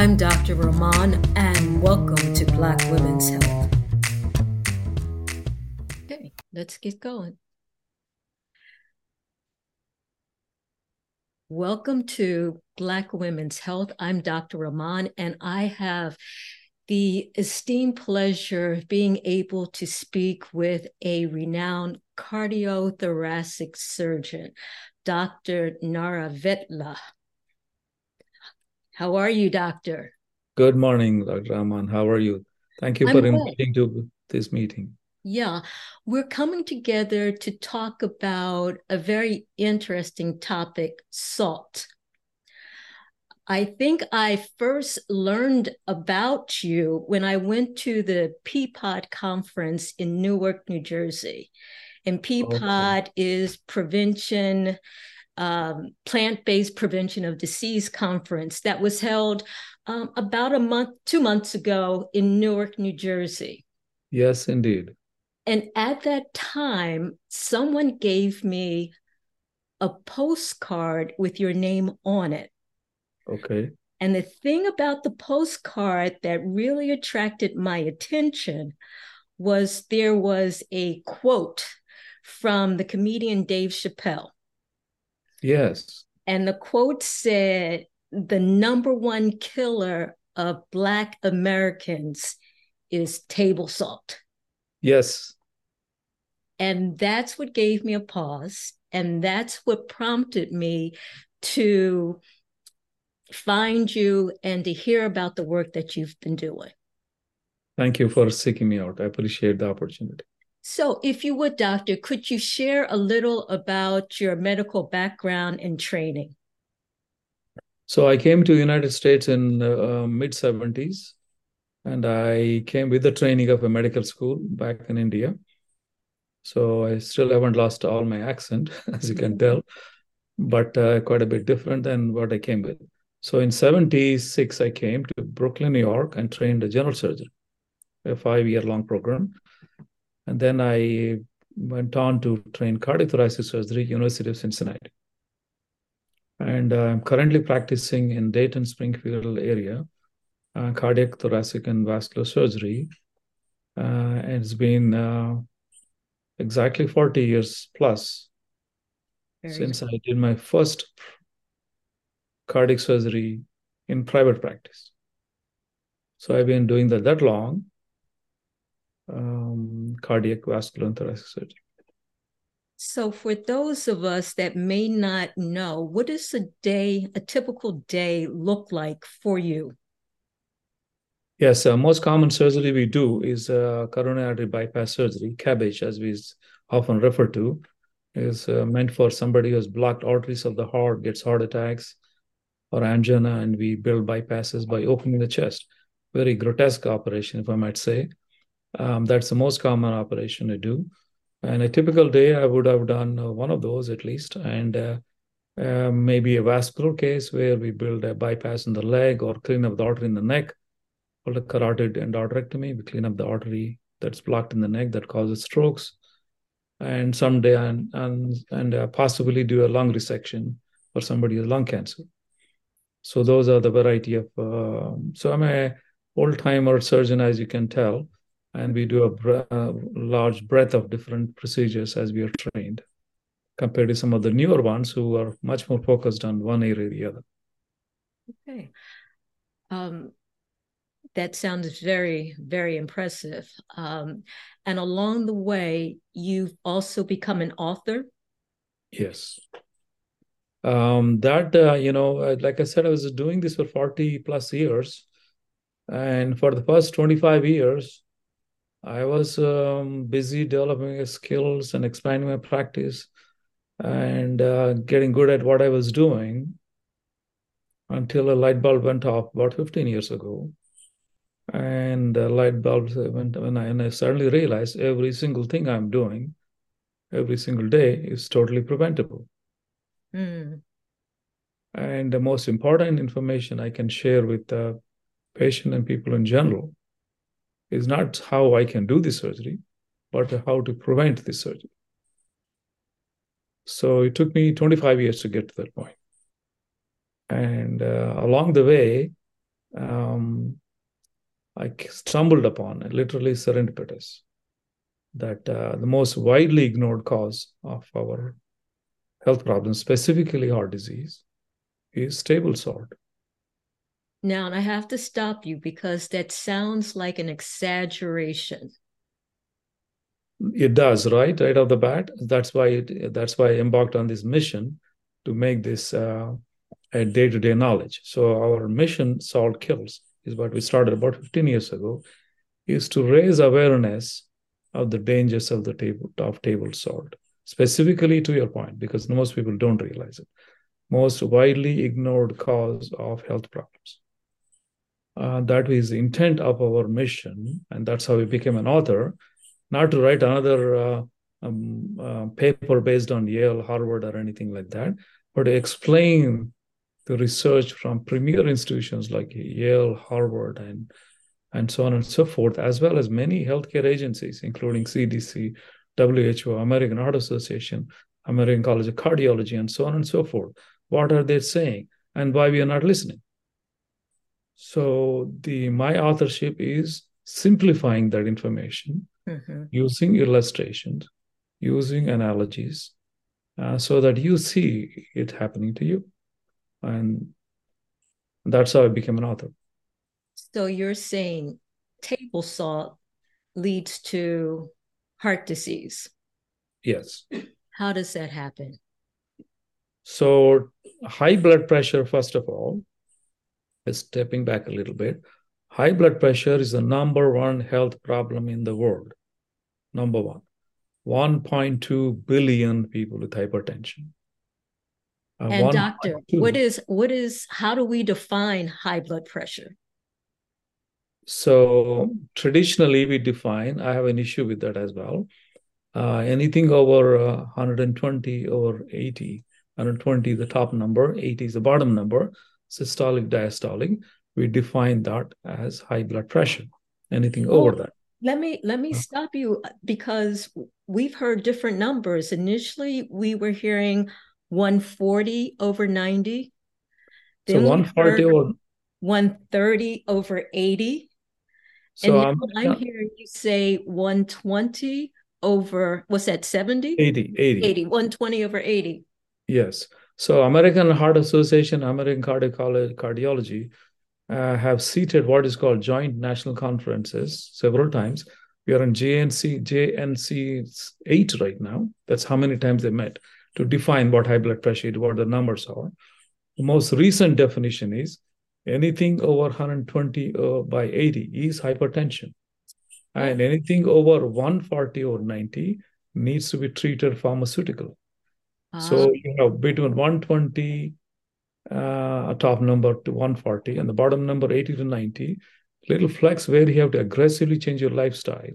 I'm Dr. Rahman, and welcome to Black Women's Health. Okay, let's get going. Welcome to Black Women's Health. I'm Dr. Rahman, and I have the esteemed pleasure of being able to speak with a renowned cardiothoracic surgeon, Dr. Neravetla. How are you, Doctor? Good morning, Dr. Rahman. How are you? Thank you I'm for good. inviting to this meeting. Yeah, we're coming together to talk about a very interesting topic salt. I think I first learned about you when I went to the Peapod conference in Newark, New Jersey. And Peapod is prevention, um, plant based prevention of disease conference that was held um, about a month, two months ago in Newark, New Jersey. Yes, indeed. And at that time, someone gave me a postcard with your name on it. Okay. And the thing about the postcard that really attracted my attention was there was a quote from the comedian Dave Chappelle. Yes. And the quote said, The number one killer of Black Americans is table salt. Yes. And that's what gave me a pause. And that's what prompted me to find you and to hear about the work that you've been doing. Thank you for seeking me out. I appreciate the opportunity. So, if you would, Doctor, could you share a little about your medical background and training? So I came to United States in uh, mid 70s and I came with the training of a medical school back in India. So I still haven't lost all my accent, as you can tell, but uh, quite a bit different than what I came with. So in 76, I came to Brooklyn, New York, and trained a general surgeon, a five year long program. And then I went on to train cardiothoracic surgery, at the University of Cincinnati. And uh, I'm currently practicing in Dayton, Springfield area, uh, cardiac, thoracic, and vascular surgery. Uh, and it's been uh, exactly 40 years plus Very since I did my first cardiac surgery in private practice. So I've been doing that that long, um, cardiac, vascular, and thoracic surgery. So, for those of us that may not know, what does a day, a typical day, look like for you? Yes, uh, most common surgery we do is uh, coronary artery bypass surgery, CABG, as we often refer to, is uh, meant for somebody who has blocked arteries of the heart, gets heart attacks or angina, and we build bypasses by opening the chest. Very grotesque operation, if I might say. Um, that's the most common operation I do. And a typical day, I would have done uh, one of those at least, and uh, uh, maybe a vascular case where we build a bypass in the leg or clean up the artery in the neck, called a carotid endarterectomy. We clean up the artery that's blocked in the neck that causes strokes, and someday and and and uh, possibly do a lung resection for somebody with lung cancer. So those are the variety of. Uh, so I'm a old timer surgeon, as you can tell and we do a bre- uh, large breadth of different procedures as we are trained compared to some of the newer ones who are much more focused on one area or the other Okay. Um, that sounds very, very impressive. Um, and along the way, you've also become an author. yes um, that uh, you know uh, like i said i was doing this for 40 plus years and for the first 25 years i was um, busy developing skills and expanding my practice and uh, getting good at what i was doing until a light bulb went off about 15 years ago. And the light bulb went when I, and I suddenly realized every single thing i'm doing every single day is totally preventable. Mm, and the most important information i can share with the patient and people in general is not how i can do the surgery but how to prevent the surgery so it took me 25 years to get to that point and uh, along the way um, I stumbled upon, literally serendipitous, that uh, the most widely ignored cause of our health problems, specifically heart disease, is table salt. Now, and I have to stop you because that sounds like an exaggeration. It does, right? Right off the bat. That's why it, that's why I embarked on this mission to make this uh, a day-to-day knowledge. So our mission, Salt Kills, is what we started about 15 years ago, is to raise awareness of the dangers of the table of table salt. Specifically to your point, because most people don't realize it. Most widely ignored cause of health problems. Uh, that is the intent of our mission, and that's how we became an author, not to write another uh, um, uh, paper based on Yale, Harvard, or anything like that, but to explain the research from premier institutions like Yale, Harvard, and and so on and so forth, as well as many healthcare agencies, including CDC, WHO, American Heart Association, American College of Cardiology, and so on and so forth. What are they saying, and why we are not listening? So the my authorship is simplifying that information mm-hmm. using illustrations, using analogies, uh, so that you see it happening to you and that's how I became an author. So you're saying table salt leads to heart disease? Yes. How does that happen? So, high blood pressure, first of all, stepping back a little bit. High blood pressure is the number one health problem in the world. Number one. 1.2 billion people with hypertension. Uh, and doctor, what is what is how do we define high blood pressure? So traditionally, we define. I have an issue with that as well. Uh, anything over uh, 120 or 80, 120 is the top number, 80 is the bottom number. Systolic, diastolic. We define that as high blood pressure. Anything well, over that. Let me let me stop you uh, because we've heard different numbers. Initially, we were hearing 140 over 90. Then so 140 over 130 over 80. So and I'm, I'm hearing you say 120 over what's that 70? 80, 80. 80, 120 over 80. Yes. So American Heart Association, American Cardiology uh, have seated what is called joint national conferences several times. We are in JNC, JNC 8 right now. That's how many times they met to define what high blood pressure is, what the numbers are. The most recent definition is anything over 120 uh, by 80 is hypertension. And anything over 140 or 90 needs to be treated pharmaceutical. Uh-huh. So you know between 120 uh, top number to 140 and the bottom number 80 to 90, little flex where you have to aggressively change your lifestyle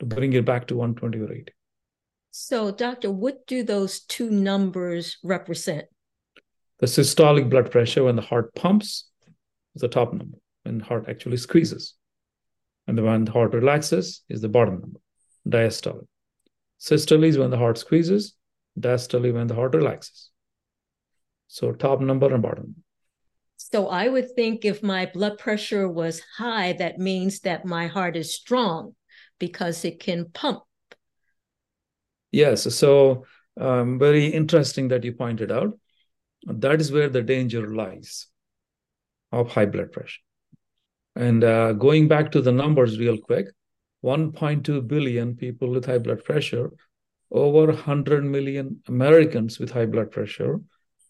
to bring it back to 120 or 80. So, doctor, what do those two numbers represent? The systolic blood pressure when the heart pumps is the top number, when the heart actually squeezes. And the when the heart relaxes is the bottom number, diastolic. Systole is when the heart squeezes, diastole when the heart relaxes. So top number and bottom. So I would think if my blood pressure was high, that means that my heart is strong because it can pump Yes. So um, very interesting that you pointed out. That is where the danger lies of high blood pressure. And uh, going back to the numbers real quick 1.2 billion people with high blood pressure, over 100 million Americans with high blood pressure,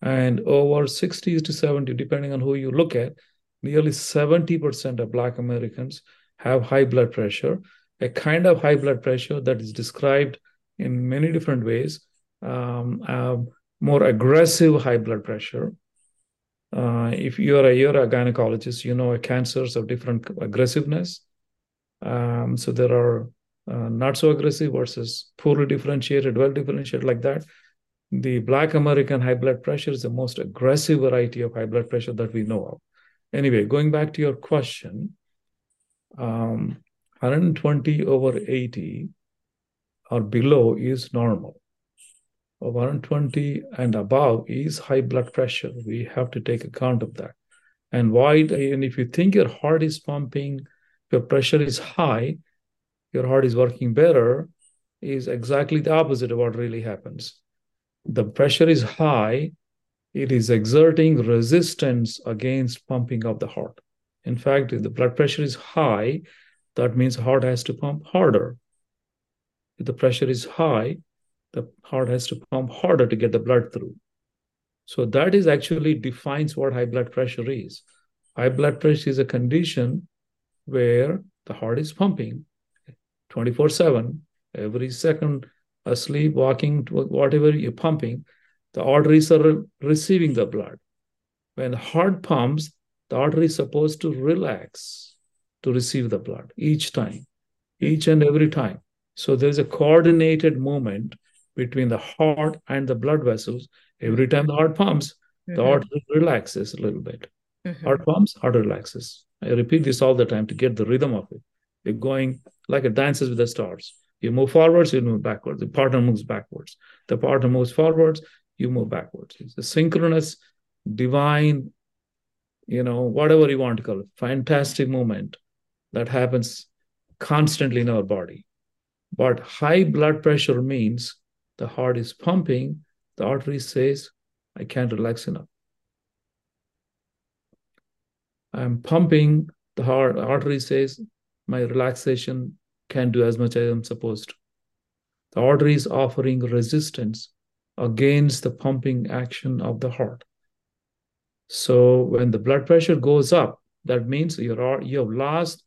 and over 60 to 70, depending on who you look at, nearly 70% of Black Americans have high blood pressure, a kind of high blood pressure that is described in many different ways. Um, uh, more aggressive high blood pressure. Uh, if you're a you're a gynecologist, you know cancers of different aggressiveness. Um, so there are uh, not so aggressive versus poorly differentiated, well differentiated like that. The Black American high blood pressure is the most aggressive variety of high blood pressure that we know of. Anyway, going back to your question, um, 120 over 80 or below is normal. 120 and above is high blood pressure. We have to take account of that. And why? And if you think your heart is pumping, your pressure is high, your heart is working better, is exactly the opposite of what really happens. The pressure is high, it is exerting resistance against pumping of the heart. In fact, if the blood pressure is high, that means heart has to pump harder. If the pressure is high, the heart has to pump harder to get the blood through. So that is actually defines what high blood pressure is. High blood pressure is a condition where the heart is pumping 24 7, every second, asleep, walking, whatever you're pumping, the arteries are receiving the blood. When the heart pumps, the artery is supposed to relax to receive the blood each time, each and every time. So there's a coordinated movement between the heart and the blood vessels. Every time the heart pumps, mm-hmm. the artery relaxes a little bit. Mm-hmm. Heart pumps, heart relaxes. I repeat this all the time to get the rhythm of it. You're going like a dances with the stars. You move forwards, you move backwards. The partner moves backwards. The partner moves forwards, you move backwards. It's a synchronous, divine, you know, whatever you want to call it, fantastic movement that happens constantly in our body. But high blood pressure means the heart is pumping, the artery says, I can't relax enough. I'm pumping, the heart artery says, my relaxation can't do as much as I'm supposed to. The artery is offering resistance against the pumping action of the heart. So when the blood pressure goes up, that means you're, you have lost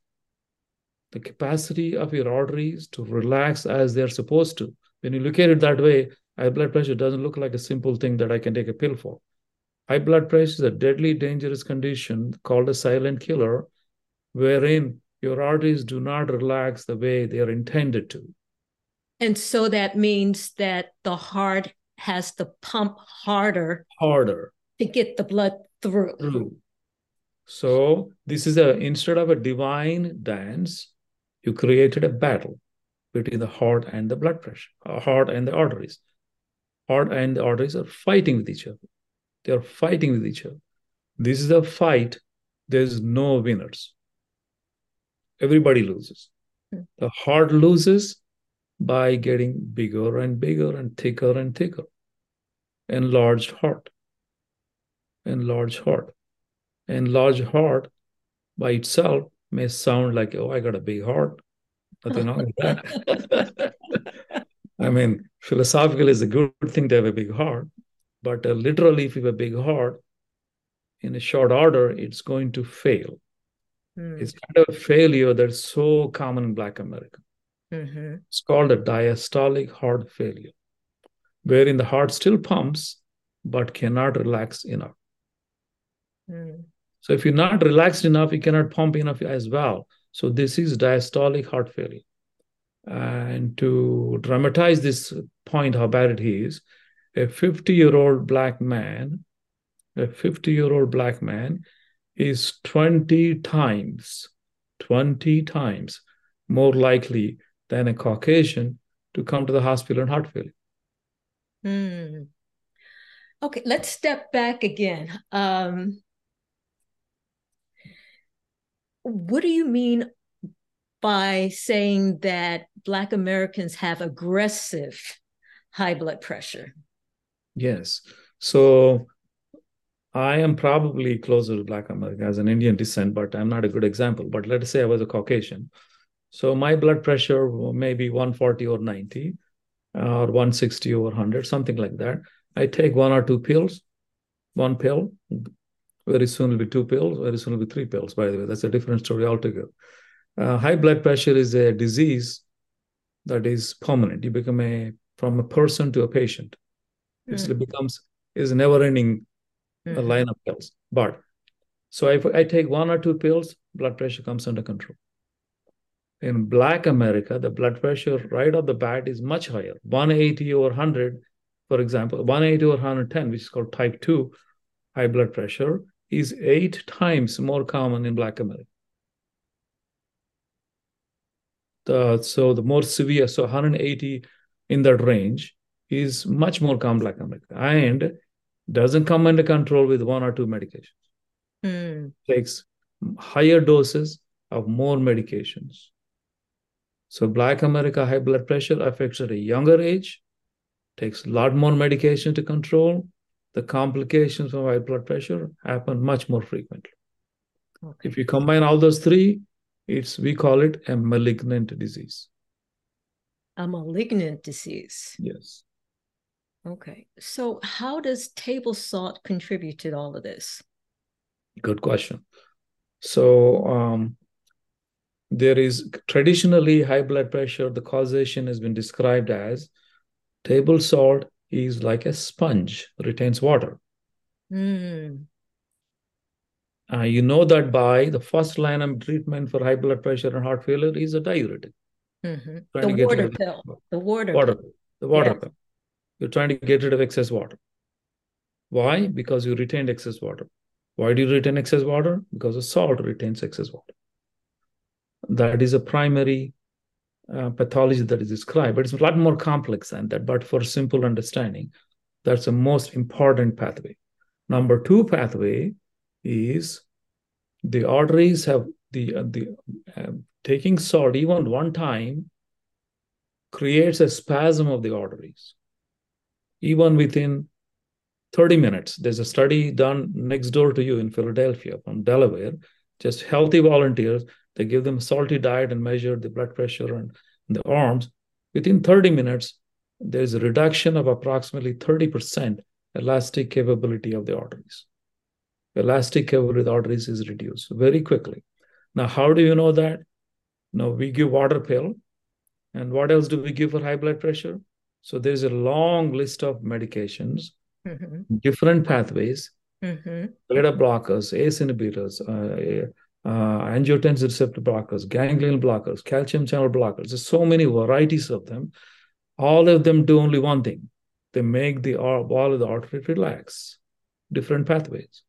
the capacity of your arteries to relax as they're supposed to. When you look at it that way, high blood pressure doesn't look like a simple thing that I can take a pill for. High blood pressure is a deadly, dangerous condition called a silent killer, wherein your arteries do not relax the way they are intended to. And so that means that the heart has to pump harder. Harder. To get the blood through. through. So this is a instead of a divine dance, you created a battle between the heart and the blood pressure, uh, heart and the arteries. Heart and the arteries are fighting with each other. They are fighting with each other. This is a fight. There's no winners everybody loses. Hmm. The heart loses by getting bigger and bigger and thicker and thicker. Enlarged heart. Enlarged heart. Enlarged heart by itself may sound like, oh, I got a big heart. Nothing wrong with that. I mean, philosophically, it's a good thing to have a big heart. But uh, literally, if you have a big heart, in a short order, it's going to fail Mm. It's kind of a failure that's so common in Black America. Mm-hmm. It's called a diastolic heart failure, wherein the heart still pumps but cannot relax enough. Mm. So if you're not relaxed enough, you cannot pump enough as well. So this is diastolic heart failure. And to dramatize this point, how bad it is, a 50 year old black man, a 50 year old black man is 20 times, 20 times more likely than a Caucasian to come to the hospital in heart failure. Hmm. Okay, let's step back again. Um, what do you mean by saying that Black Americans have aggressive high blood pressure? Yes. So I am probably closer to Black America as an Indian descent, but I'm not a good example. But let's say I was a Caucasian. So my blood pressure may be 140 or 90 or 160 or 100, something like that. I take one or two pills, one pill. Very soon will be two pills. Very soon will be three pills, by the way. That's a different story altogether. Uh, high blood pressure is a disease that is permanent. You become a, from a person to a patient. Mm. It becomes, is never ending mm-hmm. a line of pills. But so if I take one or two pills, blood pressure comes under control. In Black America, the blood pressure right off the bat is much higher 180 over 100, for example, 180 over 110, which is called type 2 high blood pressure, is eight times more common in Black America. The, so the more severe, so 180 in that range is much more common Black America. And doesn't come under control with one or two medications. Mm. Takes higher doses of more medications. So Black America high blood pressure affects at a younger age, takes a lot more medication to control. The complications from high blood pressure happen much more frequently. Okay. If you combine all those three, it's we call it a malignant disease. A malignant disease. Yes. Okay. So how does table salt contribute to all of this? Good question. So um, there is traditionally high blood pressure, the causation has been described as table salt is like a sponge, retains water. Mm. Uh, you know that by the first line of treatment for high blood pressure and heart failure is a diuretic. hmm Trying to The get water pill. The water, water, pill. the water pill. You're trying to get rid of excess water. Why? Because you retained excess water. Why do you retain excess water? Because the salt retains excess water. That is a primary uh, pathology that is described, but it's a lot more complex than that. But for simple understanding, that's the most important pathway. Number two pathway is the arteries have the uh, the uh, taking salt even one time creates a spasm of the arteries even within 30 minutes. There's a study done next door to you in philadelphia from delaware. Just healthy volunteers they give them a salty diet and measure the blood pressure and the arms. Within 30 minutes there's a reduction of approximately 30% elastic capability of the arteries. Elastic capability of the arteries is reduced very quickly. Now how do you know that? Now we give water pill. And what else do we give for high blood pressure so there's a long list of medications Mhm. different pathways Mhm. beta blockers ace inhibitors uh, uh, angiotensin receptor blockers ganglion blockers calcium channel blockers. There's so many varieties of them. All of them do only one thing. They make the wall of the artery relax. Different pathways.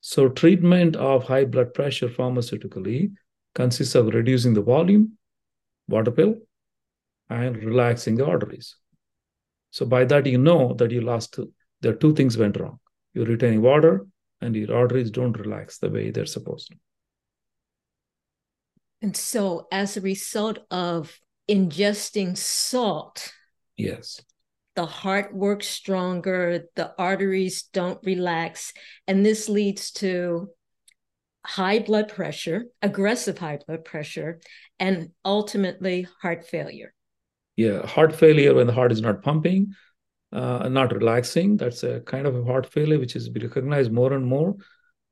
So treatment of high blood pressure pharmaceutically consists of reducing the volume water pill and relaxing the arteries. So by that you know that you lost there are two things went wrong. You're retaining water and your arteries don't relax the way they're supposed to. And so, as a result of ingesting salt, yes. the heart works stronger, the arteries don't relax, and this leads to high blood pressure, aggressive high blood pressure, and ultimately heart failure. Yeah heart failure when the heart is not pumping uh, not relaxing that's a kind of a heart failure which is recognized more and more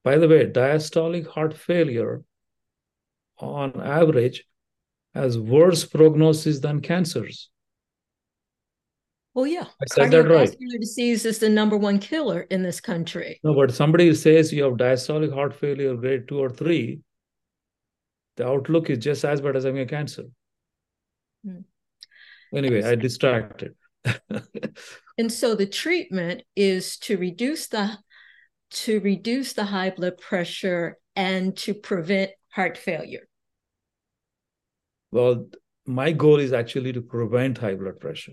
by the way diastolic heart failure on average has worse prognosis than cancers Well, yeah, I said that right. disease is the number one killer in this country. no but somebody says you have diastolic heart failure grade 2 or 3 the outlook is just as bad as having a cancer Hmm. Anyway i distracted And so the treatment is to reduce the to reduce the high blood pressure and to prevent heart failure. Well, my goal is actually to prevent high blood pressure.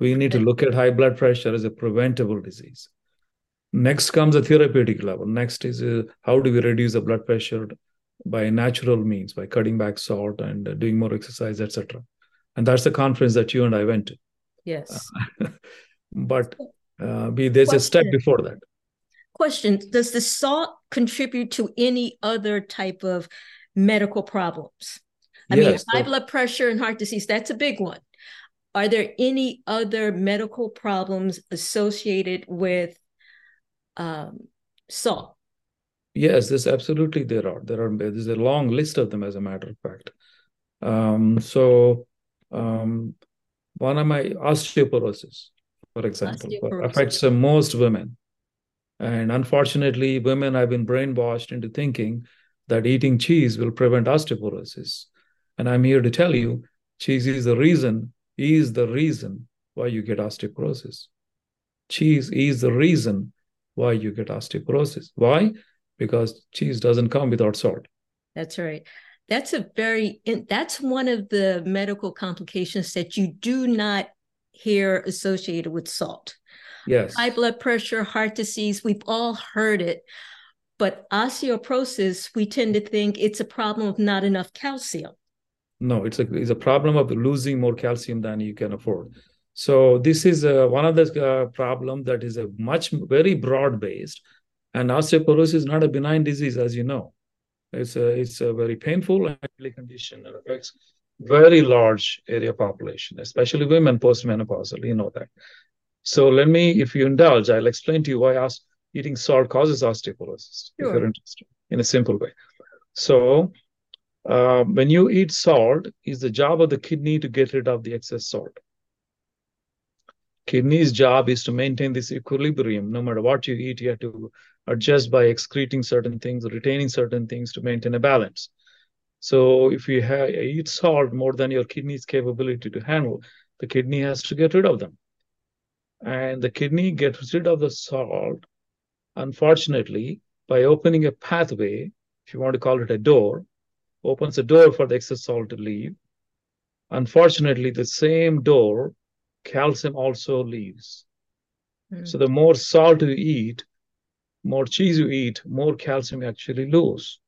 We need to look at high blood pressure as a preventable disease. Next comes the therapeutic level. Next is uh, how do we reduce the blood pressure by natural means, by cutting back salt and uh, doing more exercise, etc. And that's the conference that you and I went to. Yes. but uh, we, there's a step before that. Question Does the salt contribute to any other type of medical problems? I mean, high that- blood pressure and heart disease, that's a big one. Are there any other medical problems associated with um, salt? Yes, this absolutely there are. There are there's a long list of them as a matter of fact. Um, so um, one of my osteoporosis, for example, Osteoporosis. affects uh, most women. And unfortunately, women have been brainwashed into thinking that eating cheese will prevent osteoporosis. And I'm here to tell you, cheese is the reason, is the reason why you get osteoporosis. Cheese is the reason why you get osteoporosis. Why? Because cheese doesn't come without salt. That's right. That's a very, that's one of the medical complications that you do not hear associated with salt. Yes. High blood pressure, heart disease, we've all heard it. But osteoporosis, we tend to think it's a problem of not enough calcium. No, it's a it's a problem of losing more calcium than you can afford. So this is uh, one of the uh, problem that is a much very broad based, and osteoporosis is not a benign disease, as you know. It's a it's a very painful and deadly condition that affects very large area population, especially women postmenopausal. You know that. So let me, if you indulge, I'll explain to you why os- eating salt causes osteoporosis. Sure. If you're interested, in a simple way. So uh, when you eat salt, is the job of the kidney to get rid of the excess salt. Kidney's job is to maintain this equilibrium. No matter what you eat, you have to adjust by excreting certain things, retaining certain things to maintain a balance. So if you have, eat salt more than your kidney's capability to handle, the kidney has to get rid of them. And the kidney gets rid of the salt, unfortunately, by opening a pathway, if you want to call it a door, opens a door for the excess salt to leave. Unfortunately, the same door, calcium also leaves. Mm. So the more salt you eat, more cheese you eat, more calcium you actually lose.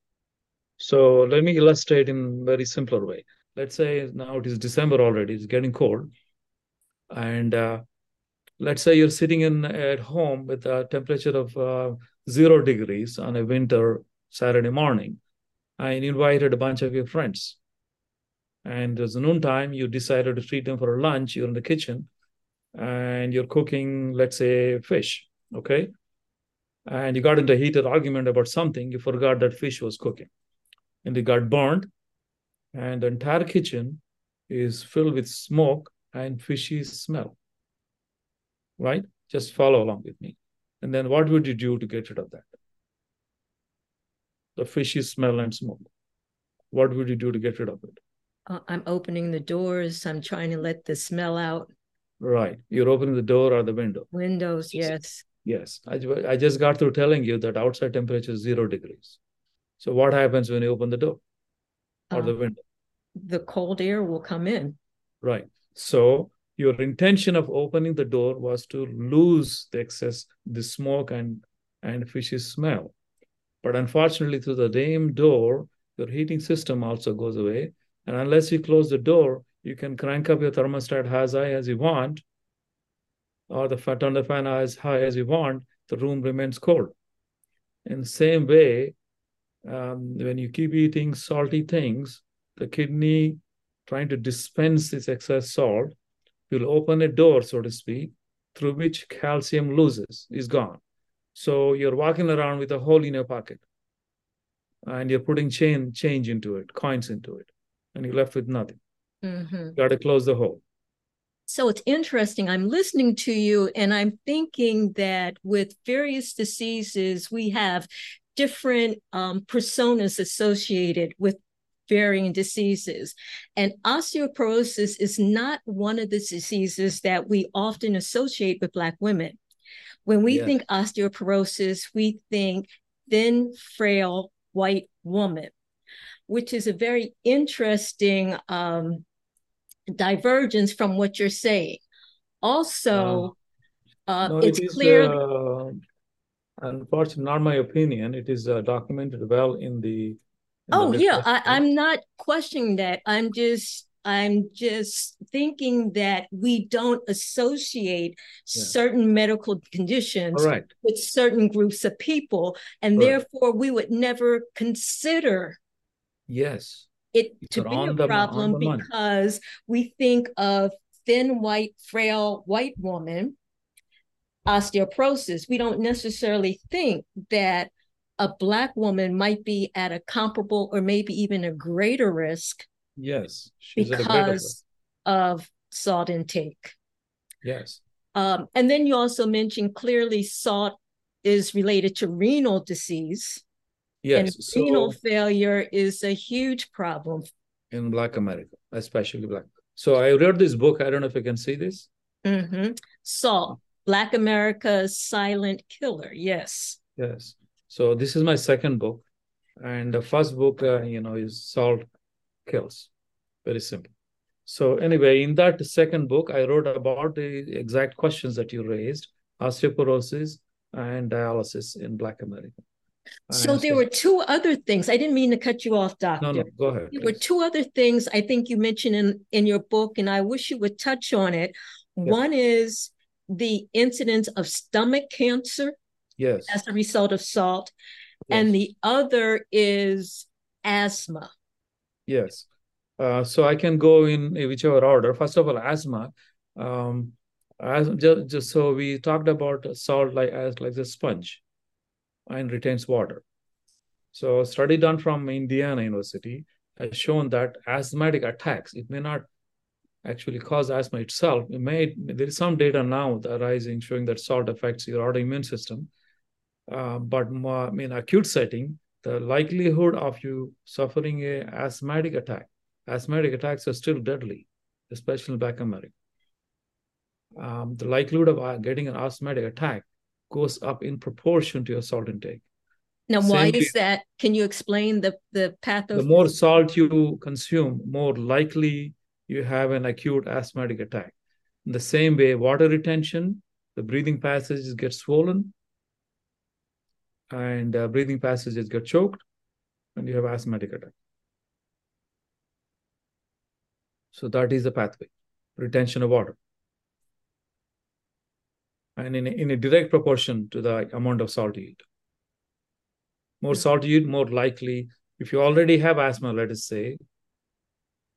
So let me illustrate in very simpler way. Let's say now it is December already, it's getting cold. And uh, let's say you're sitting in at home with a temperature of uh, zero degrees on a winter Saturday morning and invited a bunch of your friends. And it's noontime, you decided to treat them for a lunch. You're in the kitchen and you're cooking, let's say, fish. Okay. And you got into a heated argument about something. You forgot that fish was cooking and it got burned. And the entire kitchen is filled with smoke and fishy smell. Right? Just follow along with me. And then what would you do to get rid of that? the fishy smell and smoke. What would you do to get rid of it? Uh, I'm opening the doors. I'm trying to let the smell out. Right. You're opening the door or the window. Windows, yes. Yes. I, I just got through telling you that outside temperature is zero degrees. So what happens when you open the door or uh, the window? The cold air will come in. Right. So your intention of opening the door was to lose the excess, the smoke and and fishy smell. But unfortunately, through the same door, your heating system also goes away. And unless you close the door, you can crank up your thermostat as high as you want, or the fat turn the fan as high as you want. The room remains cold. In the same way, um, when you keep eating salty things, the kidney trying to dispense this excess salt will open a door, so to speak, through which calcium loses, is gone. So you're walking around with a hole in your pocket and you're putting chain, change into it, coins into it, and you're left with nothing. Mm-hmm. Got to close the hole. So it's interesting. I'm listening to you and I'm thinking that with various diseases, we have different um, personas associated with varying diseases. And osteoporosis is not one of the diseases that we often associate with Black women. When we yes. think osteoporosis, we think thin, frail, white woman, which is a very interesting um, divergence from what you're saying. Also, uh, no, it's it clear. Uh, unfortunately, not my opinion. It is uh, documented well in the. In oh the yeah, I, I'm not questioning that. I'm just I'm just thinking that we don't associate yeah. certain medical conditions right. with certain groups of people, and therefore we would never consider yes it to be a the, problem because we think of thin, white, frail white woman osteoporosis. We don't necessarily think that a black woman might be at a comparable or maybe even a greater risk Yes, because of salt intake. Yes. Um, and then you also mentioned clearly salt is related to renal disease. Yes. And so renal failure is a huge problem. In Black America, especially Black. So I read this book. I don't know if you can see this. Mm-hmm. Salt, Black America's Silent Killer. Yes. Yes. So this is my second book. And the first book, uh, you know, is Salt kills. Very simple. So anyway, in that second book, I wrote about the exact questions that you raised, osteoporosis and dialysis in Black America. So there were two other things. I didn't mean to cut you off, doctor. No, no, go ahead. There please. were two other things I think you mentioned in, in your book, and I wish you would touch on it. One is the incidence of stomach cancer. Yes. As a result of salt. Yes. And the other is asthma. Yes. Uh, so I can go in whichever order. First of all, asthma. Um, as just, just so we talked about salt like as like the sponge and retains water. So a study done from Indiana University has shown that asthmatic attacks, it may not actually cause asthma itself. It may there is some data now arising showing that salt affects your autoimmune system. Uh, but more, in acute setting, the likelihood of you suffering a asthmatic attack, asthmatic attacks are still deadly, especially in Black America. Um, the likelihood of uh, getting an asthmatic attack goes up in proportion to your salt intake. Now, Same why is that? Can you explain the the path of the more salt you consume, more likely you have an acute asthmatic attack. In the same way, water retention, the breathing passages get swollen, and uh, breathing passages get choked, and you have asthmatic attack. So that is the pathway, retention of water and in a, in a direct proportion to the amount of salt you eat. More hmm. salt you eat, more likely, if you already have asthma, let us say,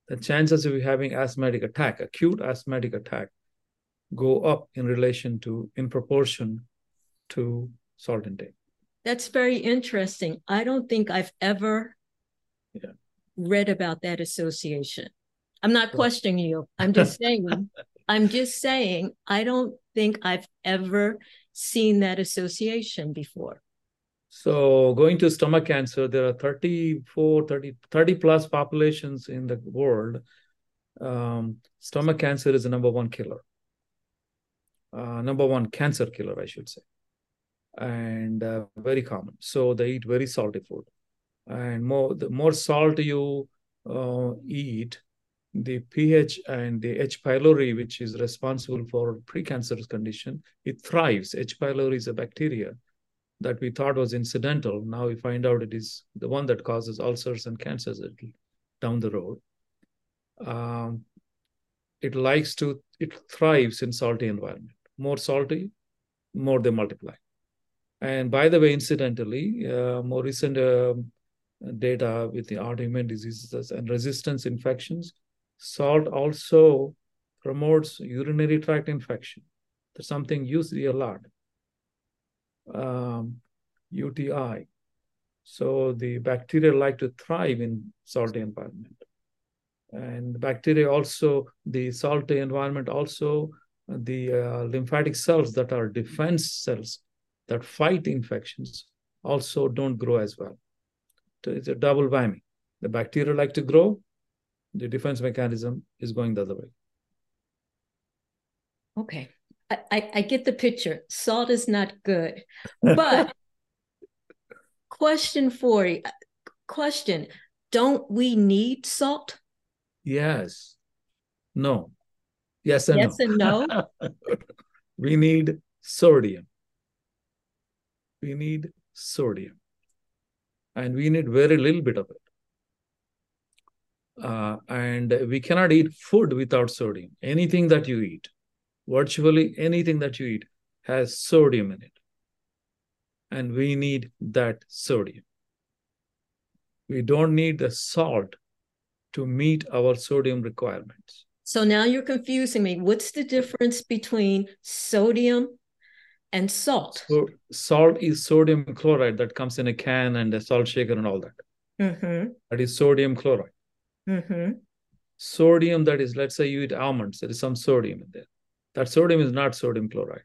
the chances of you having asthmatic attack, acute asthmatic attack, go up in relation to, in proportion to salt intake. That's very interesting. I don't think I've ever yeah. read about that association. I'm not questioning you. I'm just saying, I'm just saying, I don't think I've ever seen that association before. So going to stomach cancer, there are 34, 30, 30 plus populations in the world. Um, stomach cancer is the number one killer. Uh, number one cancer killer, I should say. And uh, very common. So they eat very salty food. And more the more salt you uh, eat, the pH and the H. pylori, which is responsible for precancerous condition, it thrives. H. pylori is a bacteria that we thought was incidental. Now we find out it is the one that causes ulcers and cancers down the road. Um, it likes to, it thrives in salty environment. More salty, more they multiply. And by the way, incidentally, uh, more recent uh, data with the autoimmune diseases and resistance infections Salt also promotes urinary tract infection. That's something you see a lot. Um, UTI. So the bacteria like to thrive in salty environment. And bacteria also, the salty environment also, the uh, lymphatic cells that are defense cells that fight infections also don't grow as well. So it's a double whammy. The bacteria like to grow, the defense mechanism is going the other way. Okay. I, I, I get the picture. Salt is not good. But question for you question Don't we need salt? Yes. No. Yes and yes no. and no. we need sodium. We need sodium. And we need very little bit of it. Uh, and we cannot eat food without sodium. Anything that you eat, virtually anything that you eat, has sodium in it. And we need that sodium. We don't need the salt to meet our sodium requirements. So now you're confusing me. What's the difference between sodium and salt? So salt is sodium chloride that comes in a can and a salt shaker and all that. Mm-hmm. That is sodium chloride. Mm-hmm. Sodium, that is, let's say you eat almonds, there is some sodium in there. That sodium is not sodium chloride.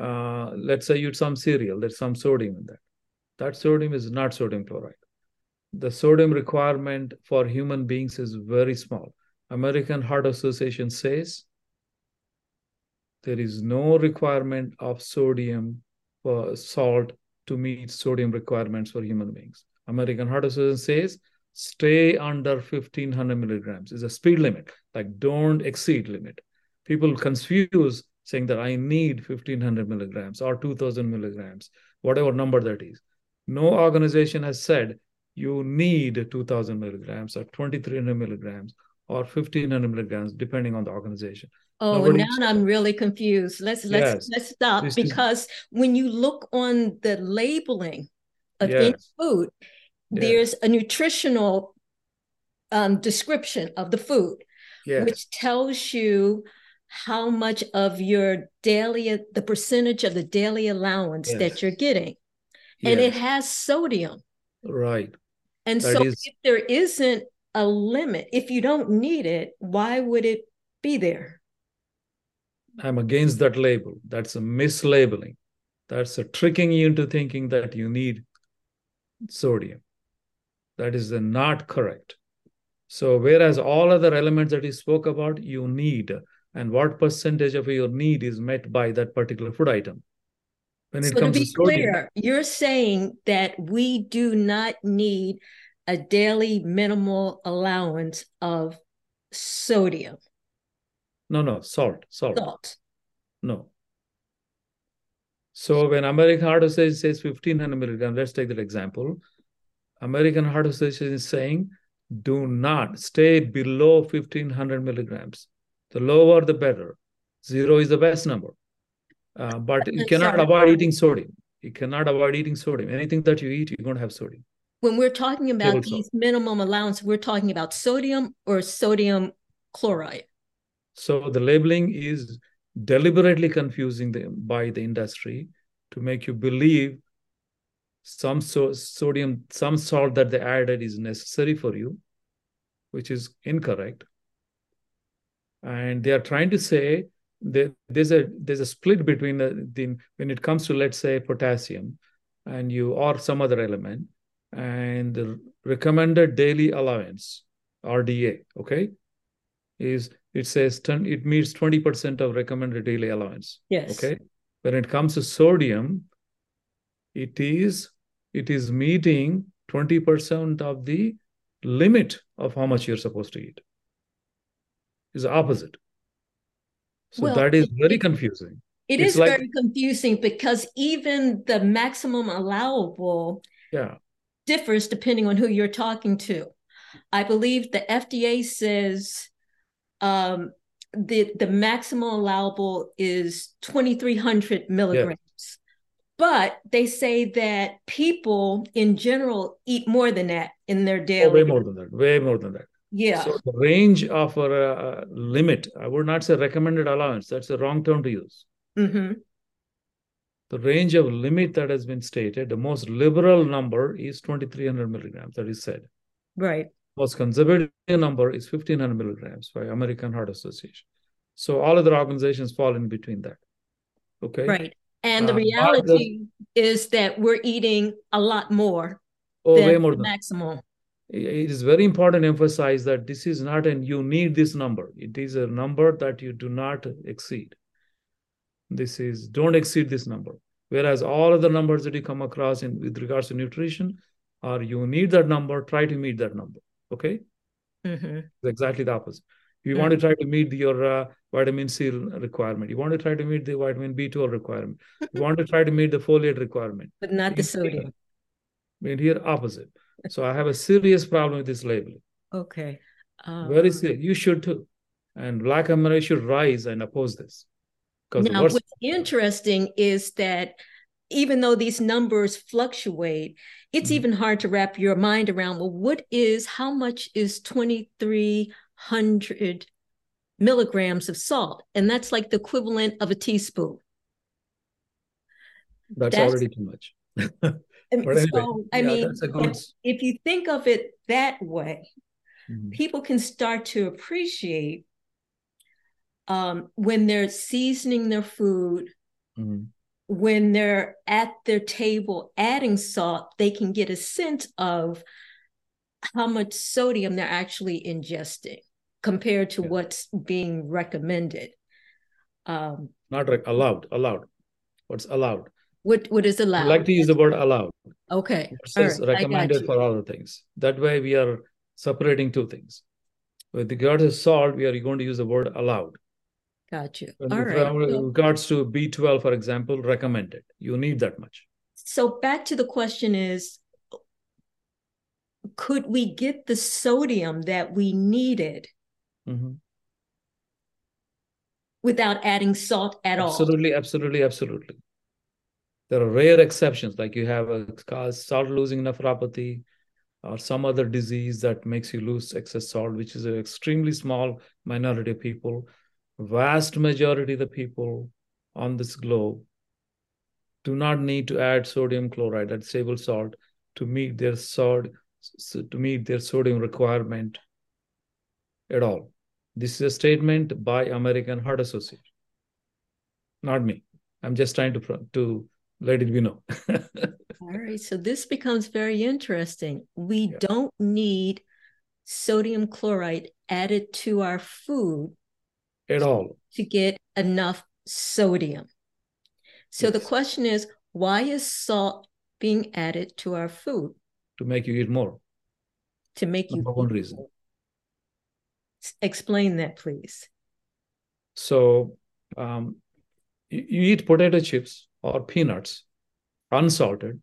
Uh, let's say you eat some cereal, there's some sodium in that. That sodium is not sodium chloride. The sodium requirement for human beings is very small. American Heart Association says there is no requirement of sodium for salt to meet sodium requirements for human beings. American Heart Association says stay under 1500 milligrams is a speed limit like don't exceed limit people confuse saying that i need 1500 milligrams or 2000 milligrams whatever number that is No organization has said you need 2000 milligrams or 2300 milligrams or 1500 milligrams, depending on the organization. Oh, Nobody now I'm really confused. Let's let's Yes. let's stop because when you look on the labeling of any food, Yes. there's a nutritional um, description of the food, Yes. which tells you how much of your daily the percentage of the daily allowance that you're getting, and it has sodium. right. And That so, is- if there isn't a limit, if you don't need it, why would it be there? I'm against that label. That's a mislabeling. That's a tricking you into thinking that you need sodium. That is not correct. So, whereas all other elements that you spoke about, you need, and what percentage of your need is met by that particular food item. When it So to comes be to sodium, clear, you're saying that we do not need a daily minimal allowance of sodium, no, no, salt, salt, salt. no. So when American Heart Association says 1500 milligrams, let's take that example. American Heart Association is saying do not stay below 1500 milligrams. The lower, the better. Zero is the best number. Uh, but you cannot sorry. avoid eating sodium. You cannot avoid eating sodium. Anything that you eat, you're going to have sodium. When we're talking about Table salt. these minimum allowance, we're talking about sodium or sodium chloride. So the labeling is deliberately confusing the, by the industry to make you believe some so, sodium, some salt that they added is necessary for you, which is incorrect. And they are trying to say that there's a there's a split between the, the when it comes to let's say potassium, and you or some other element, and the recommended daily allowance RDA. Okay, is it says 10, it meets 20% of recommended daily allowance. Yes. Okay. When it comes to sodium, it is it is meeting 20% of the limit of how much you're supposed to eat. Is opposite. So Well, that is very confusing. It It's is like- very confusing because even the maximum allowable Yeah. differs depending on who you're talking to. I believe the FDA says um, the the maximum allowable is 2,300 milligrams, but they say that people in general eat more than that in their Oh, daily. way more than that. Way more than that. Yeah, So the range of a uh, limit, I would not say recommended allowance. That's the wrong term to use. hmm The range of limit that has been stated, the most liberal number is 2300 milligrams, that is said. right. Most conservative number is 1500 milligrams by American Heart Association. So all other organizations fall in between that. Okay. Right. And the but the- reality is that we're eating a lot more Oh, than way more maximum. it is very important to emphasize that this is not an you need this number. It is a number that you do not exceed. This is don't exceed this number. Whereas all other numbers that you come across in with regards to nutrition are you need that number, try to meet that number. Okay. hmm It's exactly the opposite. You Mm. want to try to meet your uh, vitamin C requirement. You want to try to meet the vitamin B12 requirement. You want to try to meet the folate requirement. But not the In sodium. In here, opposite. So I have a serious problem with this labeling. Okay. Very Um, serious. You should too. And Black America should rise and oppose this. Because Now, what's interesting is that even though these numbers fluctuate, it's Mhm. even hard to wrap your mind around. Well, what is how much is 2,300 milligrams of salt? And that's like the equivalent of a teaspoon. that's, that's- already too much. But anyway, so, I yeah, mean, that's good. if you think of it that way, Mhm. people can start to appreciate um, when they're seasoning their food Mhm. when they're at their table adding salt, they can get a sense of how much sodium they're actually ingesting compared to Yeah. what's being recommended. Um, Not rec- allowed. Allowed. What's allowed? what what is allowed? I like to use the word allowed. okay, says right, recommended for other things. That way we are separating two things. With regards to salt, we are going to use the word allowed. Got you. With All right. regard- regards to B12, for example, recommended. You need that much. So back to the question is could we get the sodium that we needed mm-hmm. without adding salt at absolutely, all? Absolutely, absolutely, absolutely. There are rare exceptions, like you have a salt losing nephropathy or some other disease that makes you lose excess salt, which is an extremely small minority of people. Vast majority of the people on this globe do not need to add sodium chloride, that table salt, to meet their salt to meet their sodium requirement at all. This is a statement by American Heart Association, not me. I'm just trying to to let it be known. all right, so this becomes very interesting. We yeah. don't need sodium chloride added to our food at all to get enough sodium. So yes. the question is, why is salt being added to our food? To make you eat more. To make you one reason. Explain that, please. So um, you, you eat potato chips or peanuts, unsalted.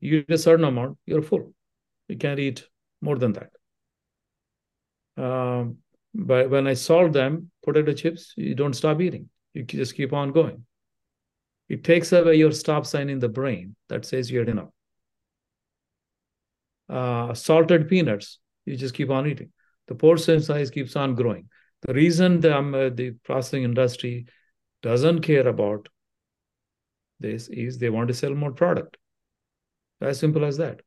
You eat a certain amount, you're full. You can't eat more than that. Um, but when I salt them, potato chips, you don't stop eating. You just keep on going. It takes away your stop sign in the brain that says you had enough. Uh, salted peanuts, you just keep on eating. The portion size keeps on growing. The reason the, um, uh, the processing industry doesn't care about this is they want to sell more product. As simple as that.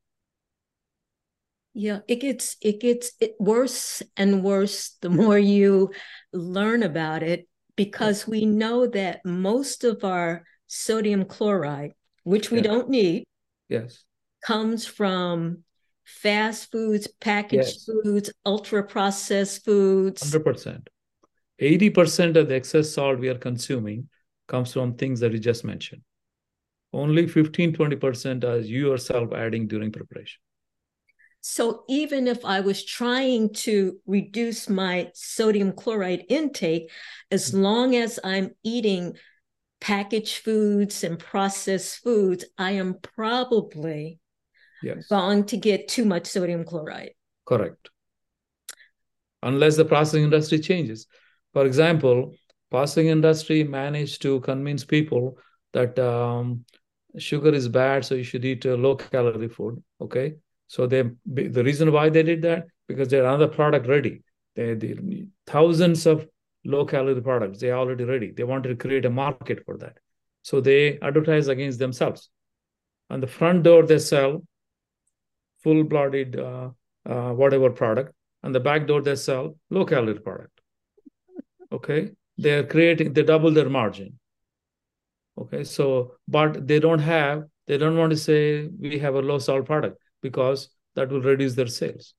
Yeah, it gets it gets it worse and worse the more you learn about it because we know that most of our sodium chloride, which we don't need, yes, comes from fast foods, packaged yes. foods, ultra processed foods. 100%. 80% of the excess salt we are consuming comes from things that you just mentioned. Only 15 20% are you yourself adding during preparation. So even if I was trying to reduce my sodium chloride intake, as mm-hmm. long as I'm eating packaged foods and processed foods, I am probably yes. going to get too much sodium chloride. Correct. Unless the processing industry changes. For example, processing industry managed to convince people that um, sugar is bad, so you should eat a low calorie food. Okay. So they the reason why they did that because they had another product ready. They, they thousands of low calorie products. They already ready. They wanted to create a market for that. So they advertise against themselves. On the front door, they sell full blooded uh, uh, whatever product. and the back door, they sell low calorie product. Okay. They're creating, they double their margin. Okay. So, but they don't have, they don't want to say we have a low salt product because that will reduce their sales.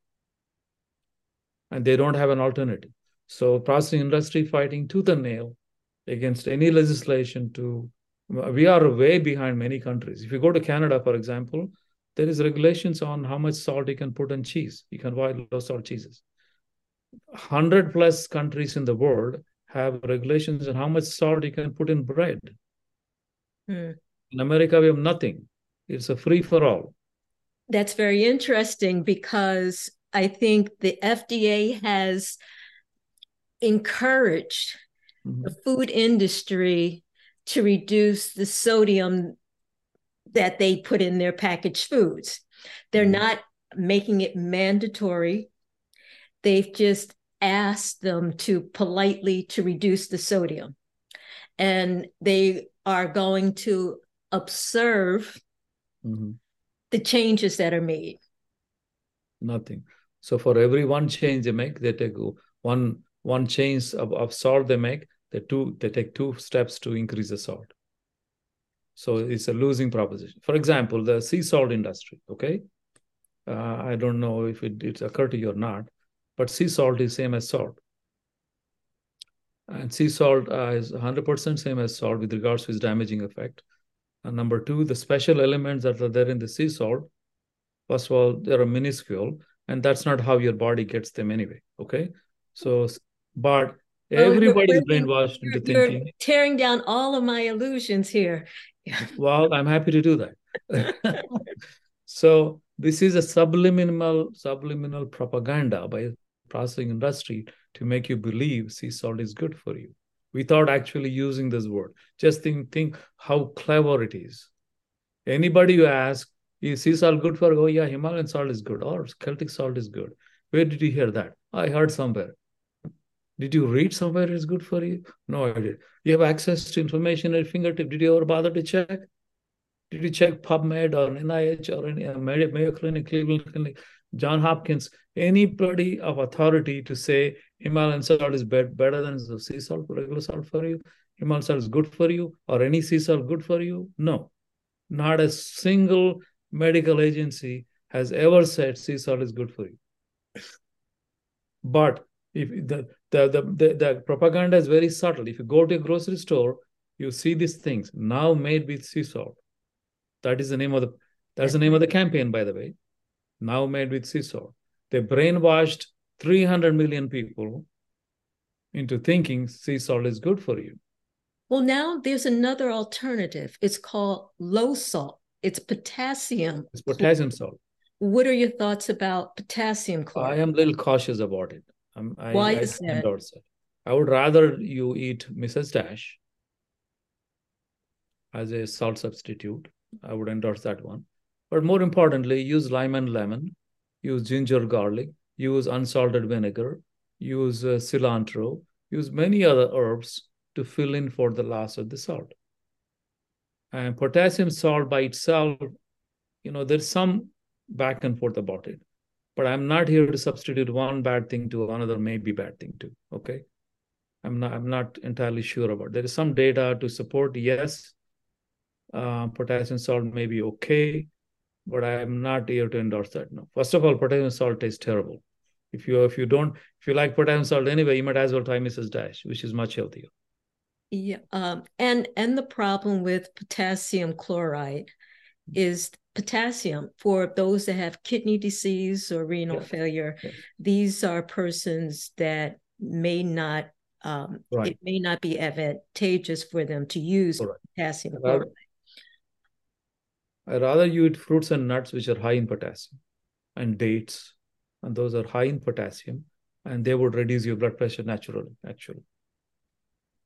And they don't have an alternative. So processing industry fighting tooth and nail against any legislation to we are way behind many countries. If you go to Canada, for example, there is regulations on how much salt you can put on cheese. You can buy low salt cheeses. 100 plus countries in the world have regulations on how much salt you can put in bread. Hmm. In America, we have nothing. It's a free for all. That's very interesting because I think the FDA has encouraged mm-hmm. the food industry to reduce the sodium that they put in their packaged foods. They're mm-hmm. not making it mandatory. They've just asked them to politely to reduce the sodium. And they are going to observe mm-hmm. the changes that are made. Nothing. So for every one change they make, they take one one change of, of salt they make, they two they take two steps to increase the salt. So it's a losing proposition. For example, the sea salt industry. Okay, uh, I don't know if it, it's occurred to you or not, but sea salt is same as salt, and sea salt uh, is 100% same as salt with regards to its damaging effect. And number two, the special elements that are there in the sea salt, first of all, they are minuscule, and that's not how your body gets them anyway. Okay, so but Oh, everybody's brainwashed into thinking. You're tearing down all of my illusions here. well, I'm happy to do that. so this is a subliminal subliminal propaganda by processing industry to make you believe sea salt is good for you without actually using this word. Just think, think how clever it is. Anybody you ask, is sea salt good for? Oh yeah, Himalayan salt is good, or Celtic salt is good. Where did you hear that? I heard somewhere. Did you read somewhere it's good for you? No, I did. You have access to information at your fingertip. Did you ever bother to check? Did you check PubMed or NIH or any uh, Mayo Clinic, Cleveland Clinic, John Hopkins, anybody of authority to say Himalayan salt is better, than the sea salt, regular salt for you? Himalayan salt is good for you, or any sea salt good for you? No. Not a single medical agency has ever said sea salt is good for you. But if the, the, the, the, the propaganda is very subtle. If you go to a grocery store, you see these things now made with sea salt. That is the name of the that's the name of the campaign, by the way. Now made with sea salt. They brainwashed 300 million people into thinking sea salt is good for you. Well, now there's another alternative. It's called low salt. It's potassium. It's potassium salt. What are your thoughts about potassium chloride? I am a little cautious about it. I'm, I, Why I is that? endorse it. I would rather you eat Mrs. Dash as a salt substitute. I would endorse that one. But more importantly, use lime and lemon, use ginger garlic, use unsalted vinegar, use uh, cilantro, use many other herbs to fill in for the loss of the salt. And potassium salt by itself, you know, there's some back and forth about it. But I'm not here to substitute one bad thing to another maybe bad thing too. Okay. I'm not I'm not entirely sure about. There is some data to support, yes, uh, potassium salt may be okay, but I am not here to endorse that. No. First of all, potassium salt tastes terrible. If you if you don't if you like potassium salt anyway, you might as well try Mrs. Dash, which is much healthier. Yeah, um, and and the problem with potassium chloride is potassium for those that have kidney disease or renal Yeah. failure. Yeah. These are persons that may not um, Right. it may not be advantageous for them to use Correct. potassium chloride. I rather you eat fruits and nuts which are high in potassium, and dates, and those are high in potassium, and they would reduce your blood pressure naturally, actually,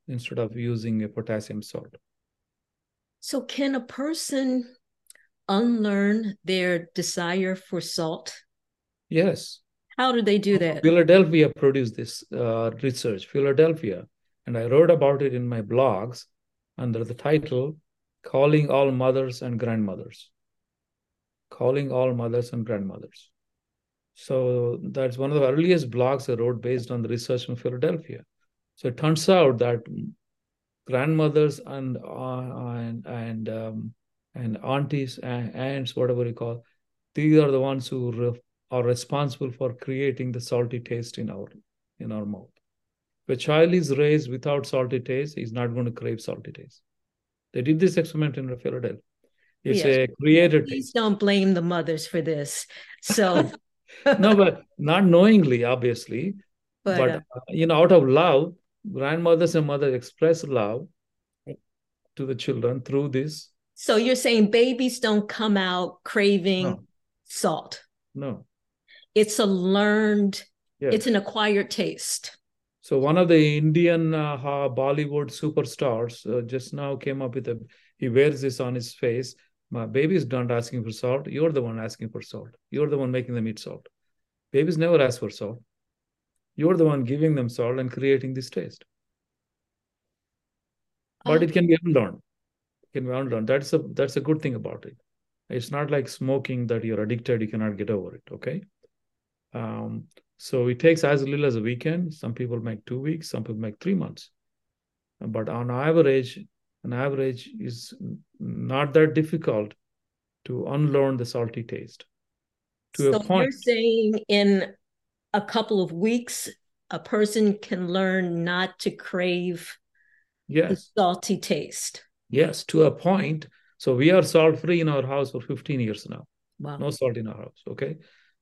instead of using a potassium salt. So, can a person unlearn their desire for salt? Yes. How do they do that? Philadelphia produced this uh, research, Philadelphia, and I wrote about it in my blogs under the title Calling All Mothers and Grandmothers. Calling All Mothers and Grandmothers. So that's one of the earliest blogs I wrote based on the research from Philadelphia. So it turns out that grandmothers and uh, and and um, and aunties and aunts, whatever you call, these are the ones who re- are responsible for creating the salty taste in our in our mouth. If a child is raised without salty taste, he's not going to crave salty taste. They did this experiment in Philadelphia. It's Yes. a created Please taste. don't blame the mothers for this. So, No, but not knowingly, obviously. but, But, uh, uh, you know, out of love, grandmothers and mothers express love to the children through this. So you're saying babies don't come out craving No, salt. no. It's a learned, Yes. it's an acquired taste. So one of the Indian uh, Bollywood superstars uh, just now came up with a. He wears this on his face. My baby's not asking for salt. You're the one asking for salt. You're the one making them eat salt. Babies never ask for salt. You're the one giving them salt and creating this taste. But Um, it can be unlearned. Can be unlearned. That's a that's a good thing about it. It's not like smoking that you're addicted. You cannot get over it. Okay. Um, so it takes as little as a weekend. Some people make two weeks. Some people make three months. But on average, an average is not that difficult to unlearn the salty taste. To a so point. you're saying in a couple of weeks, a person can learn not to crave the salty taste. Yes. To a point. So we are salt free in our house for 15 years now. Wow. no salt in our house okay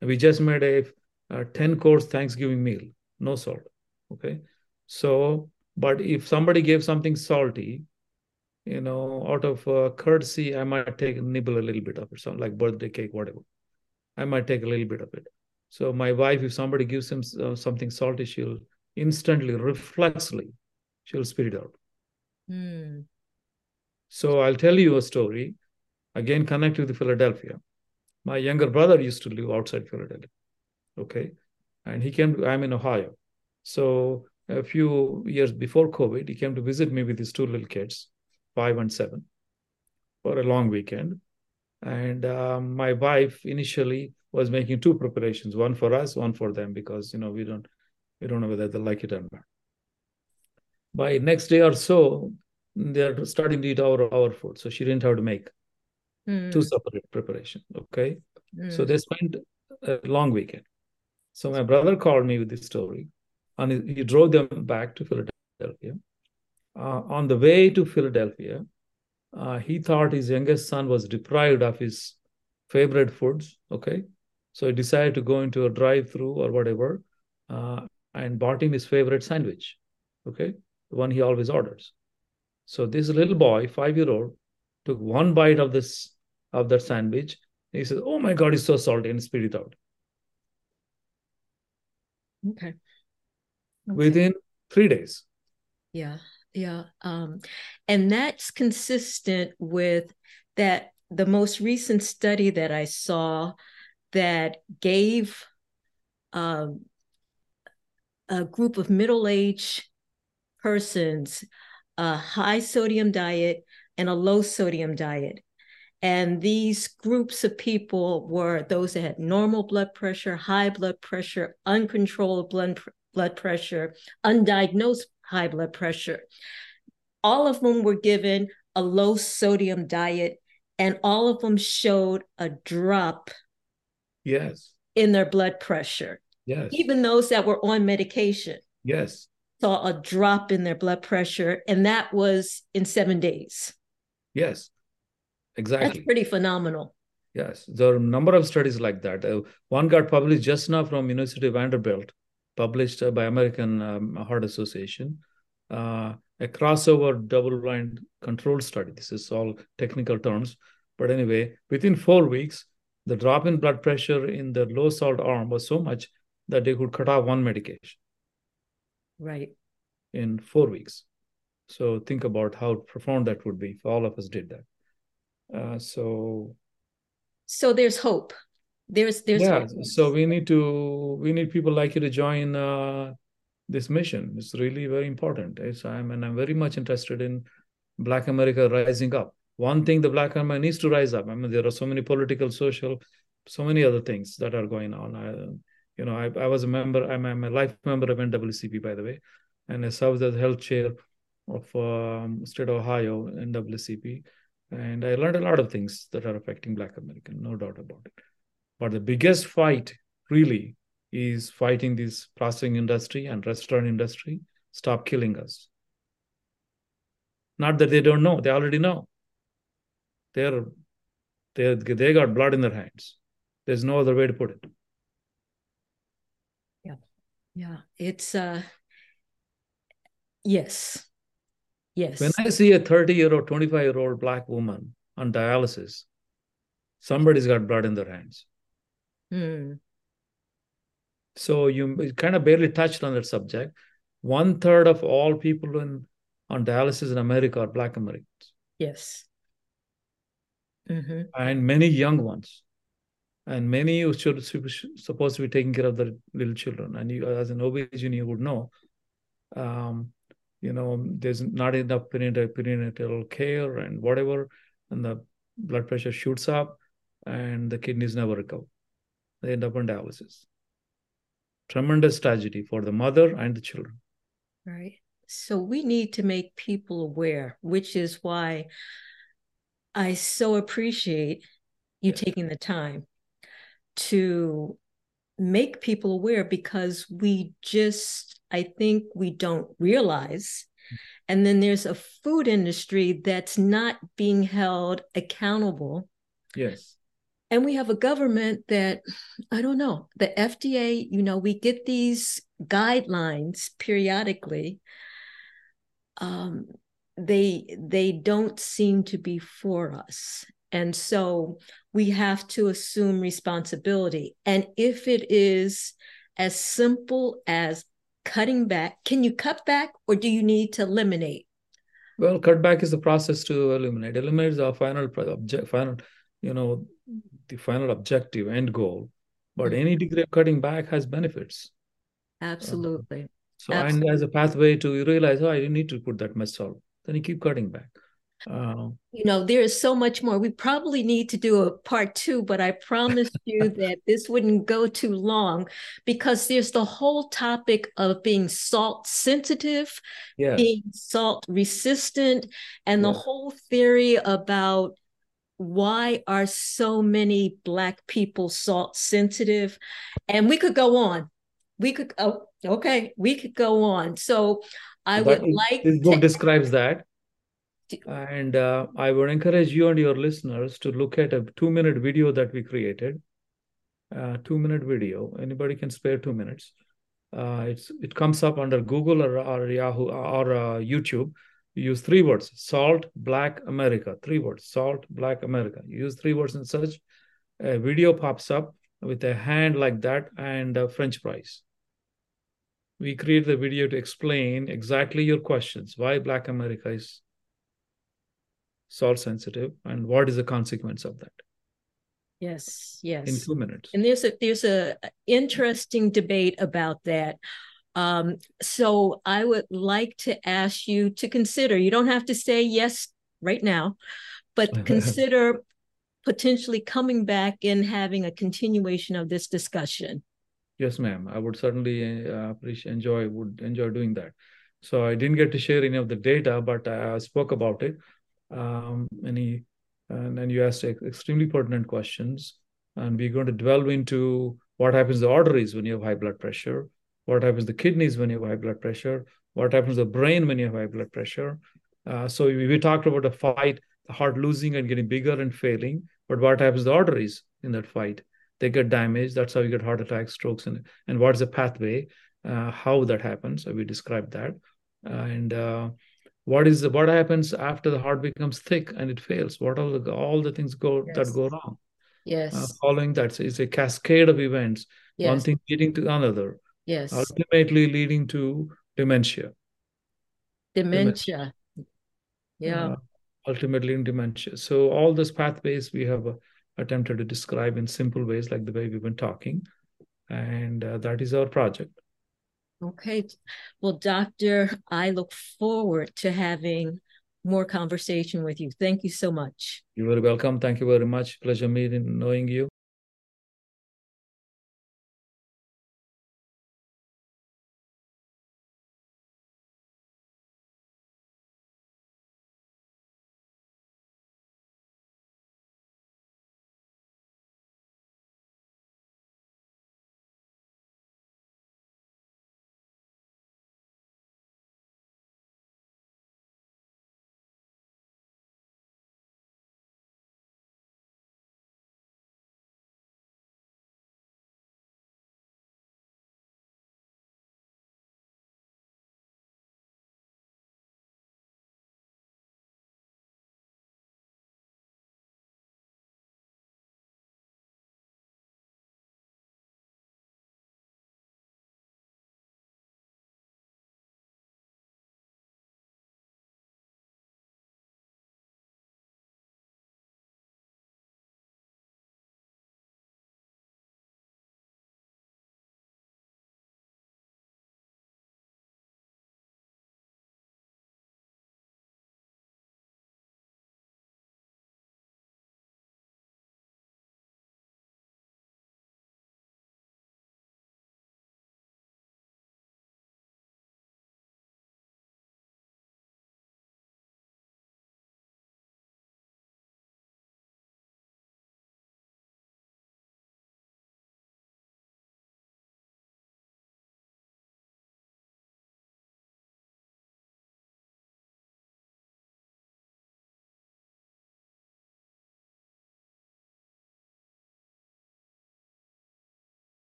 and we just made a, a 10 course thanksgiving meal no salt okay so but if somebody gave something salty you know, out of uh, courtesy, I might take nibble a little bit of it, something like birthday cake, whatever. I might take a little bit of it. So my wife, if somebody gives him uh, something salty, she'll instantly, reflexly, she'll spit it out. Mm. So I'll tell you a story. Again, connect with Philadelphia. My younger brother used to live outside Philadelphia. Okay. And he came, to, I'm in Ohio. So a few years before COVID, he came to visit me with his two little kids, five and seven, for a long weekend. And um, my wife initially was making two preparations, one for us, one for them, because you know we don't we don't know whether they like it or not. By next day or so, they're starting to eat our our food, so she didn't have to make Mm. two separate preparation. Okay, so Mm. they spent a long weekend. So my brother called me with this story, and he, he drove them back to Philadelphia. Uh, on the way to Philadelphia, uh, he thought his youngest son was deprived of his favorite foods. Okay, so he decided to go into a drive-through or whatever, uh, and bought him his favorite sandwich. Okay, the one he always orders. So this little boy, five-year-old, took one bite of this of that sandwich. And he says, "Oh my God, it's so salty," and spit it out. Okay. Okay. Within three days. Yeah, yeah. Um, and that's consistent with that the most recent study that I saw that gave um, a group of middle-aged persons a high sodium diet and a low sodium diet. And these groups of people were those that had normal blood pressure, high blood pressure, uncontrolled blood, blood pressure, undiagnosed high blood pressure. All of them were given a low sodium diet, and all of them showed a drop Yes. in their blood pressure. Yes. Even those that were on medication Yes. Saw a drop in their blood pressure, and that was in seven days. Yes. Exactly. That's pretty phenomenal. Yes, there are a number of studies like that. Uh, one got published just now from University of Vanderbilt, published uh, by American um, Heart Association, uh, a crossover double-blind controlled study. This is all technical terms, but anyway, within four weeks, the drop in blood pressure in the low salt arm was so much that they could cut off one medication Right. in four weeks. So think about how profound that would be if all of us did that. Uh, so So there's hope. There's there's yeah hope. so we need to we need people like you to join uh, this mission it's really very important it's i'm and i'm very much interested in black america rising up one thing the black america needs to rise up i mean there are so many political social so many other things that are going on I, you know I, I was a member i'm, I'm a life member of NAACP by the way and i served as health chair of um, state of ohio NAACP and i learned a lot of things that are affecting black american no doubt about it but the biggest fight really is fighting this processing industry and restaurant industry. Stop killing us. Not that they don't know, they already know. They're they they got blood in their hands. There's no other way to put it. Yeah. It's uh yes. Yes. When I see a 30 year old, 25 year old black woman on dialysis, somebody's got blood in their hands. Hmm. So you kind of barely touched on that subject. One third of all people in on dialysis in America are Black Americans, Yes. hmm and many young ones, and many who should supposed to be taking care of the little children. And you, as an OB-GYN, you would know, um, you know, there's not enough perinatal, care and whatever, and the blood pressure shoots up, and the kidneys never recover. They end up on dialysis. Tremendous tragedy for the mother and the children. Right. So we need to make people aware, which is why I so appreciate you Yes. taking the time to make people aware because we just, I think we don't realize. And then there's a food industry that's not being held accountable. Yes. And we have a government that, I don't know, the FDA, you know, we get these guidelines periodically. Um, they they don't seem to be for us and so we have to assume responsibility. And if it is as simple as cutting back can you cut back or do you need to eliminate? Well cut back is the process to eliminate. Eliminate is our final object final you know the final objective end goal. But mm-hmm. any degree of cutting back has benefits. Absolutely. Uh, so absolutely. and as a pathway to you realize oh i didn't need to put that much salt then you keep cutting back uh, you know there is so much more. We probably need to do a part two but i promise you that this wouldn't go too long because there's the whole topic of being salt sensitive yes. being salt resistant and yes. the whole theory about why are so many black people salt sensitive. And we could go on. We could oh okay. We could go on. So i would like this book to, describes that and uh, i would encourage you and your listeners to look at a two minute video that we created. Uh, two minute video. Anybody can spare two minutes. Uh, it's it comes up under google or, or yahoo or uh, youtube. You use three words salt black america. Three words salt black america. You use three words in search. A video pops up with a hand like that and french fries. We create the video to explain exactly your questions. Why black america is salt sensitive and what is the consequence of that yes yes in two minutes and there's a there's a interesting debate about that um, so I would like to ask you to consider, you don't have to say yes right now, but consider potentially coming back and having a continuation of this discussion. Yes, ma'am. I would certainly uh, appreciate, enjoy, would enjoy doing that. So I didn't get to share any of the data, but I spoke about it. Um, any, and, and you asked extremely pertinent questions. And we're going to delve into what happens to the arteries when you have high blood pressure, what happens to the kidneys when you have high blood pressure, what happens to the brain when you have high blood pressure. Uh, so we, we, talked about the fight, the heart losing and getting bigger and failing, but what happens to the arteries in that fight? They get damaged. That's how you get heart attacks, strokes, and and what is the pathway? Uh, how that happens? So we described that, and uh, what is the, what happens after the heart becomes thick and it fails? What are the, all the things go yes. that go wrong? Yes. Uh, following that, so it's a cascade of events, yes. one thing leading to another Yes. Ultimately leading to dementia. Dementia. dementia. Yeah. Uh, ultimately in dementia. So all those pathways we have uh, attempted to describe in simple ways, like the way we've been talking, and uh, that is our project. Okay. Well, Doctor, I look forward to having more conversation with you. Thank you so much. You're very welcome. Thank you very much. Pleasure meeting, knowing you.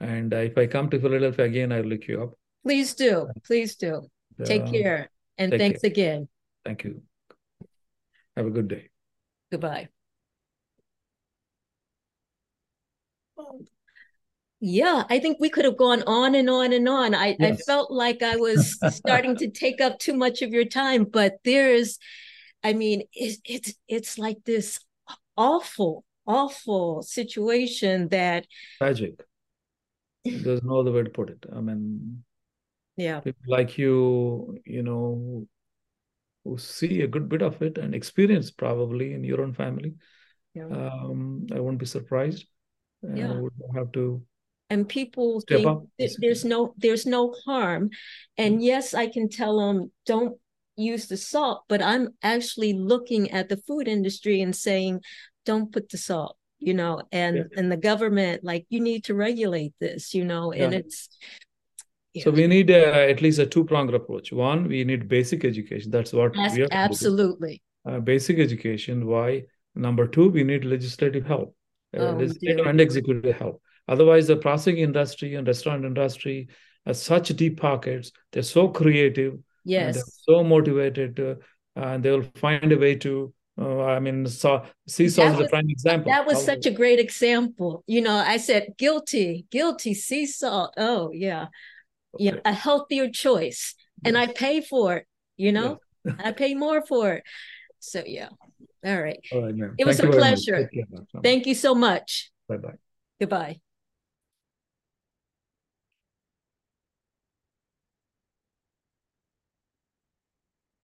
And uh, if I come to Philadelphia again, I'll look you up. Please do. Please do. Take care. And take thanks again. Thank you. Have a good day. Goodbye. Yeah, I think we could have gone on and on and on. I, I felt like I was starting to take up too much of your time, but there's, I mean, it's it's it's like this awful, awful situation that, Tragic. There's no other way to put it. I mean, yeah, people like you, you know, who see a good bit of it and experience probably in your own family. yeah. Um, I won't be surprised. I Yeah. would have to and people Step think there's no there's no harm and yes i can tell them don't use the salt but i'm actually looking at the food industry and saying don't put the salt you know and Yeah. and the government like you need to regulate this you know and Yeah. it's So we need uh, at least a two-pronged approach. One, we need basic education. That's what we do. absolutely Uh, basic education. Why? Number two, we need legislative help, uh, Oh, legislative and executive help. Otherwise, the processing industry and restaurant industry has such deep pockets. They're so creative yes they're so motivated, uh, and they will find a way to. Uh, I mean, so, sea salt That is a prime example. that was such a great example. You know i said guilty guilty sea salt oh yeah. Yeah a healthier choice. And i pay for it you know? I pay more for it. So yeah. All right. All right, ma'am. It was a you very much. pleasure. Thank you so much. Bye-bye. goodbye